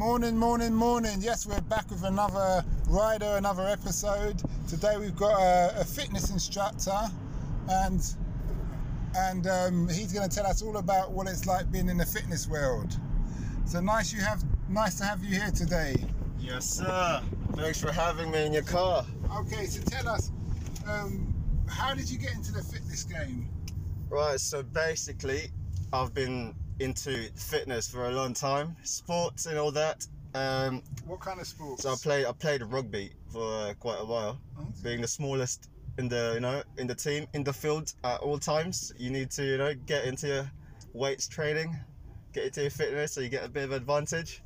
Morning, morning, morning. Yes, we're back with another rider, another episode. Today we've got a, a fitness instructor, and and um, he's going to tell us all about what it's like being in the fitness world. So nice you have, nice to have you here today. Yes, sir. Thanks for having me in your car. Okay, so tell us, um, how did you get into the fitness game? Right, so basically, I've been into fitness for a long time, sports and all that. Um, What kind of sports? so I played I played rugby for uh, quite a while, Okay. being the smallest in the you know in the team in the field at all times. You need to you know get into your weights training, get into your fitness, so you get a bit of advantage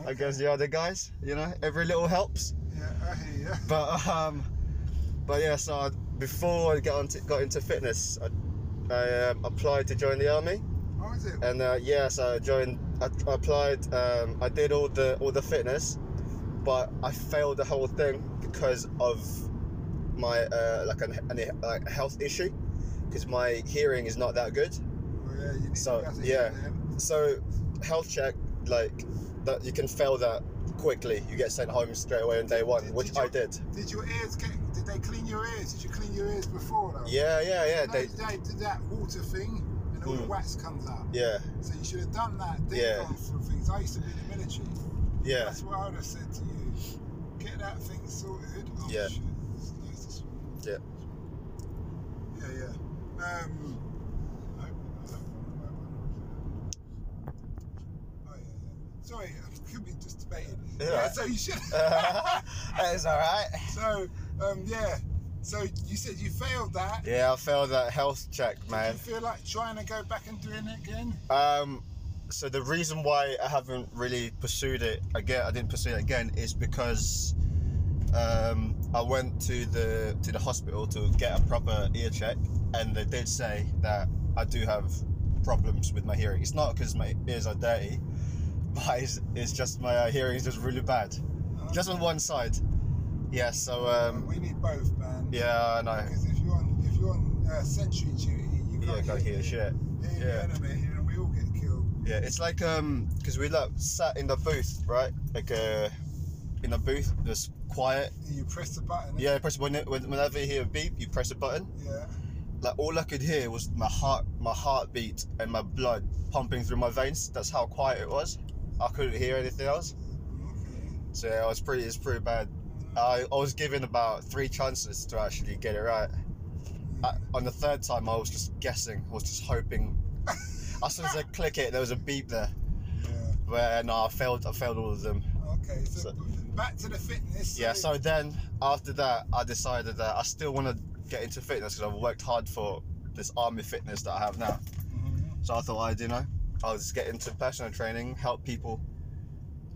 Okay. against the other guys. You know, every little helps. Yeah, I hear you. But um, but yeah. So I, before I got into got into fitness, I, I um, applied to join the army, How is it? and uh, yeah, so I joined. I, applied. Um, I did all the all the fitness, but I failed the whole thing because of my uh, like an, an like a health issue, because my hearing is not that good. Oh, yeah, you need so, yeah. So health check like that you can fail that quickly. You get sent home straight away on day one, Did- which did I did. Did your ears get? Did they clean your ears? Did you clean your ears before though? Yeah, yeah, yeah. They, they did that water thing, all the wax comes out. yeah, So you should have done that. Then Yeah. gone through things. I used to be in the military. yeah. That's what I would have said to you. Get that thing sorted. Oh, Yeah. Shit. Nice. Yeah. Yeah, yeah. Um, I hope- I hope- Oh, yeah, yeah. Sorry, I could be just debating. Yeah. Yeah, so you should. that is all right. so, um, yeah. So you said you failed that. Yeah, I failed that health check, Did man. you feel like trying to go back and doing it again? Um, so the reason why I haven't really pursued it again, I didn't pursue it again, is because um, I went to the to the hospital to get a proper ear check, and they did say that I do have problems with my hearing. It's not because my ears are dirty, but it's, it's just my uh, hearing is just really bad, just on one side. Yeah. So um, we need both, man. Yeah, I know. Because if you're on if you're on uh, sentry duty, you Yeah, can't can't hear shit. Hear Yeah. the enemy, and we all get killed. Yeah, it's like um, because we like sat in the booth, right? Like uh, in the booth, just quiet. You press the button. Yeah, press when, when whenever you hear a beep, you press a button. Yeah. Like all I could hear was my heart, my heartbeat, and my blood pumping through my veins. That's how quiet it was. I couldn't hear anything else. Okay. So yeah, it was pretty, it's pretty bad. I, I was given about three chances to actually get it right. I, on the third time, I was just guessing. I was just hoping. as soon as I click it, there was a beep there. Yeah. But no, I failed. I failed all of them. Okay. So, So- back to the fitness. Yeah, so then after that, I decided that I still want to get into fitness because I've worked hard for this army fitness that I have now. Mhm. So I thought I'd, you know, I'll just get into personal training, help people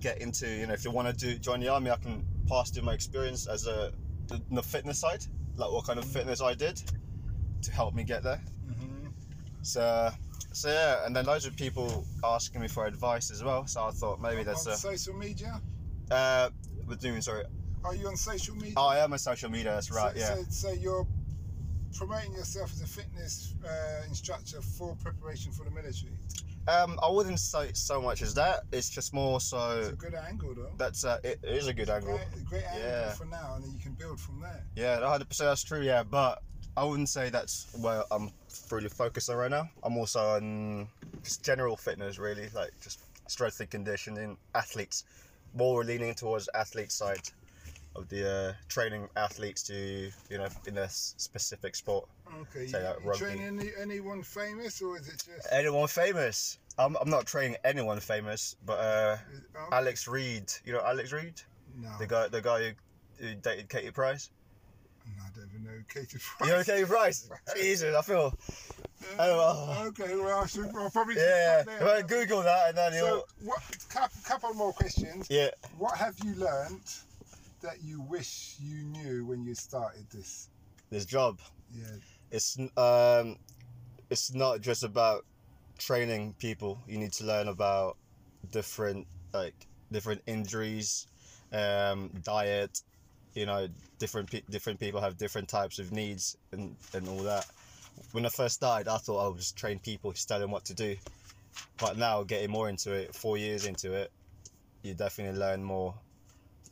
get into, you know, if you want to do join the army, I can pass in my experience as a in the fitness side, like what kind of fitness I did to help me get there. Mhm. So, so yeah, and then loads of people asking me for advice as well. So I thought maybe that's on a. social media. Uh, what do you? Sorry. Are you on social media? Oh, I am on social media. That's right. So, yeah. So, so you're promoting yourself as a fitness uh, instructor for preparation for the military. Um, I wouldn't say so much as that. It's just more It's so a good angle, though. that's uh, it is a good angle. Great, great angle Yeah. for now, and then you can build from there. Yeah, 100 percent that's true. Yeah, but I wouldn't say that's where I'm really focused on right now. I'm also on just general fitness, really, like just strength and conditioning, athletes. More leaning towards athlete side of the uh, training athletes to you know in a s- specific sport. Okay. Say you, like you training any, anyone famous, or is it just? Anyone famous? I'm, I'm not training anyone famous, but uh, oh, Alex Reid. You know Alex Reid. no, The guy, the guy who, who dated Katie Price. no, I don't even know Katie You know Price. Katie Price? Jesus, I feel. Oh, oh. Okay, well, I should I'll probably Yeah. Well. Google that and then So, you'll. what? Couple more questions. Yeah. What have you learned that you wish you knew when you started this? This job. Yeah. It's um, it's not just about training people. You need to learn about different like different injuries, um, diet. You know, different pe- different people have different types of needs and and all that. When I first started, I thought I would just train people, just tell them what to do. But now, getting more into it, four years into it, you definitely learn more.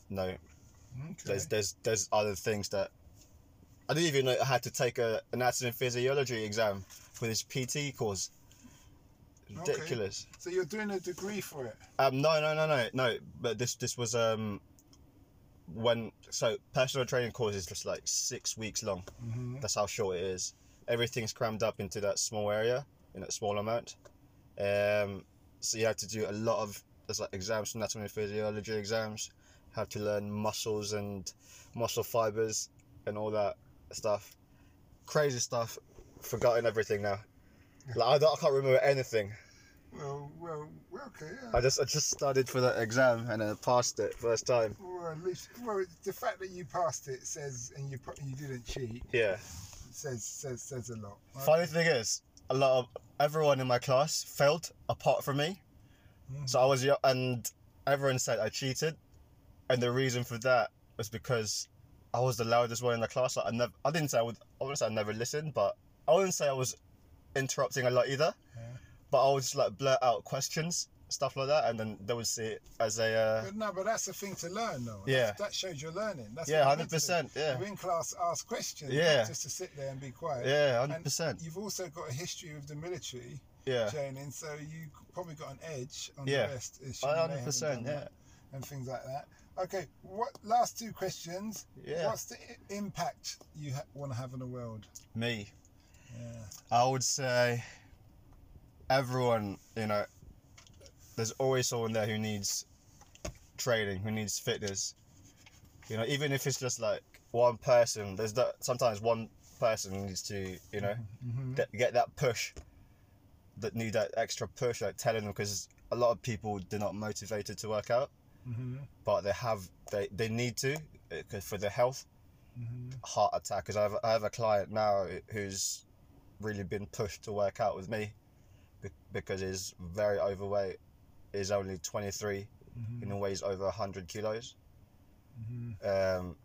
No, Okay. there's there's there's other things that I didn't even know I had to take a anatomy and physiology exam for this PT course. Okay. Ridiculous. So you're doing a degree for it. Um, no, no, no, no, no. But this this was um when so personal training course is just like six weeks long. Mm-hmm. That's how short it is. Everything's crammed up into that small area in that small amount. Um, so you have to do a lot of there's like exams, anatomy and physiology exams. Have to learn muscles and muscle fibers and all that stuff. Crazy stuff. Forgotten everything now. Like I, don't, I can't remember anything. Well, well, okay. Yeah. I just I just studied for that exam and then passed it first time. Well, at least, well, the fact that you passed it says, and you you didn't cheat, Yeah. says says says a lot. right? Funny thing is, a lot of everyone in my class failed apart from me. Mhm. So I was and everyone said I cheated, and the reason for that was because I was the loudest one in the class. Like I never, I didn't say I would. I wouldn't say I never listened, but I wouldn't say I was interrupting a lot either. Yeah. But I would just like blurt out questions, stuff like that, and then they would see it as a. Uh, But no, but that's the thing to learn, though. Yeah. That's, that shows you're learning. That's yeah, hundred meant to do. percent. Yeah, You're in class, ask questions. Yeah. Just to sit there and be quiet. yeah, hundred percent. You've also got a history of the military Yeah, training, so you probably got an edge on Yeah. the rest. as you may hundred percent. Yeah, that And things like that. Okay, what last two questions? yeah. What's the i- impact you ha- want to have in the world? Me, Yeah. I would say everyone, you know, there's always someone there who needs training, who needs fitness. You know, even if it's just like one person, there's that sometimes one person needs to, you know, Mm-hmm. get, get that push, that need that extra push, like telling them, because a lot of people they're not motivated to work out, Mm-hmm. but they have, they, they need to, because for their health, Mm-hmm. heart attack because I have, I have a client now who's really been pushed to work out with me because he's very overweight he's only 23 Mm-hmm. and he weighs over 100 kilos Mm-hmm. um,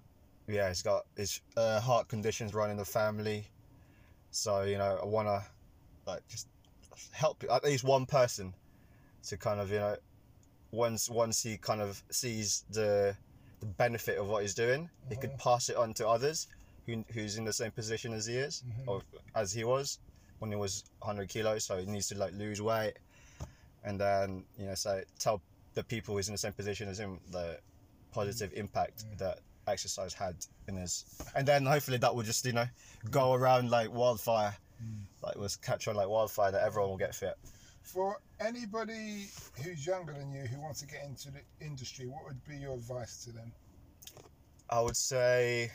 yeah he's got his uh, heart conditions running the family so you know I want to like just help at least one person to kind of you know once once he kind of sees the the benefit of what he's doing he could Mhm. pass it on to others who, who's in the same position as he is Mhm. or as he was when he was 100 kilos so he needs to like lose weight and then you know say tell the people who's in the same position as him the positive impact Mm. that exercise had in his and then hopefully that will just you know go around like wildfire Mm. like was catch on like wildfire that everyone will get fit For anybody who's younger than you who wants to get into the industry, what would be your advice to them? i would say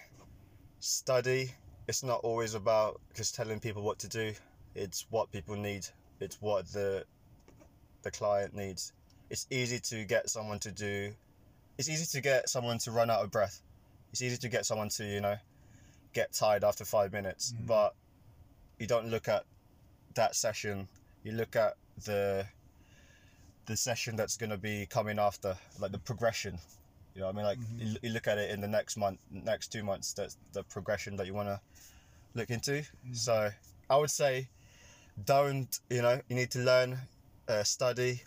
study. It's not always about just telling people what to do. It's what people need. It's what the the client needs. It's easy to get someone to do it's easy to get someone to run out of breath. It's easy to get someone to you know get tired after five minutes. Mhm. but you don't look at that session. You look at the the session that's going to be coming after like the progression. You know what i mean? Like Mhm. you, you look at it in the next month next two months that's the progression that you want to look into. So i would say don't you know you need to learn uh, study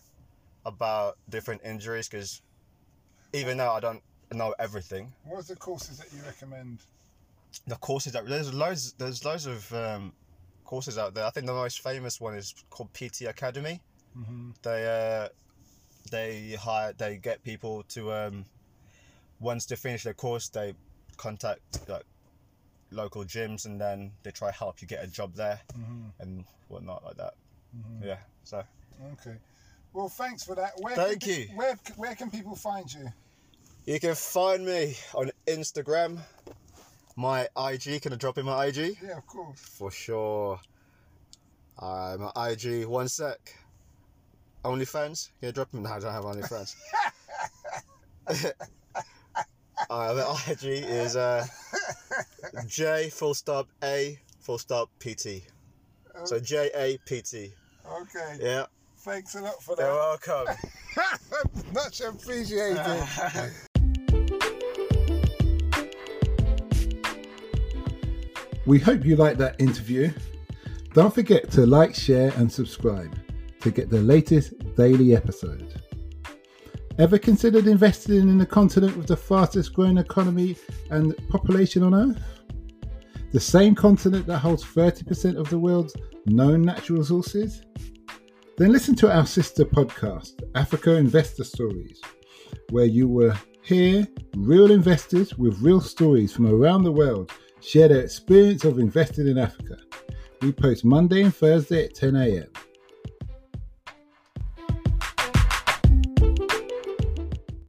about different injuries because even now i don't know everything. What are the courses that you recommend? the courses that there's loads there's loads of um, courses out there i think the most famous one is called pt academy Mm-hmm. they uh, they hire they get people to um, once they finish their course they contact like local gyms and then they try help you get a job there Mm-hmm. and whatnot like that Mm-hmm. yeah so Okay. Well, thanks for that. Where Thank can, you. Where where can people find you? you can find me on instagram my ig can i drop in my ig Yeah, of course. for sure Uh, my IG, one sec. OnlyFans? Can you drop them? No, I don't have OnlyFans. uh, my IG is uh, J full stop A full stop PT. So J A P T. Okay. Yeah. Thanks a lot for that. You're welcome. Much appreciated. we hope you liked that interview. Don't forget to like, share, and subscribe to get the latest daily episode. Ever considered investing in the continent with the fastest growing economy and population on Earth? The same continent that holds 30% of the world's known natural resources? Then listen to our sister podcast, Africa Investor Stories, where you will hear real investors with real stories from around the world share their experience of investing in Africa. We post Monday and Thursday at 10 a.m.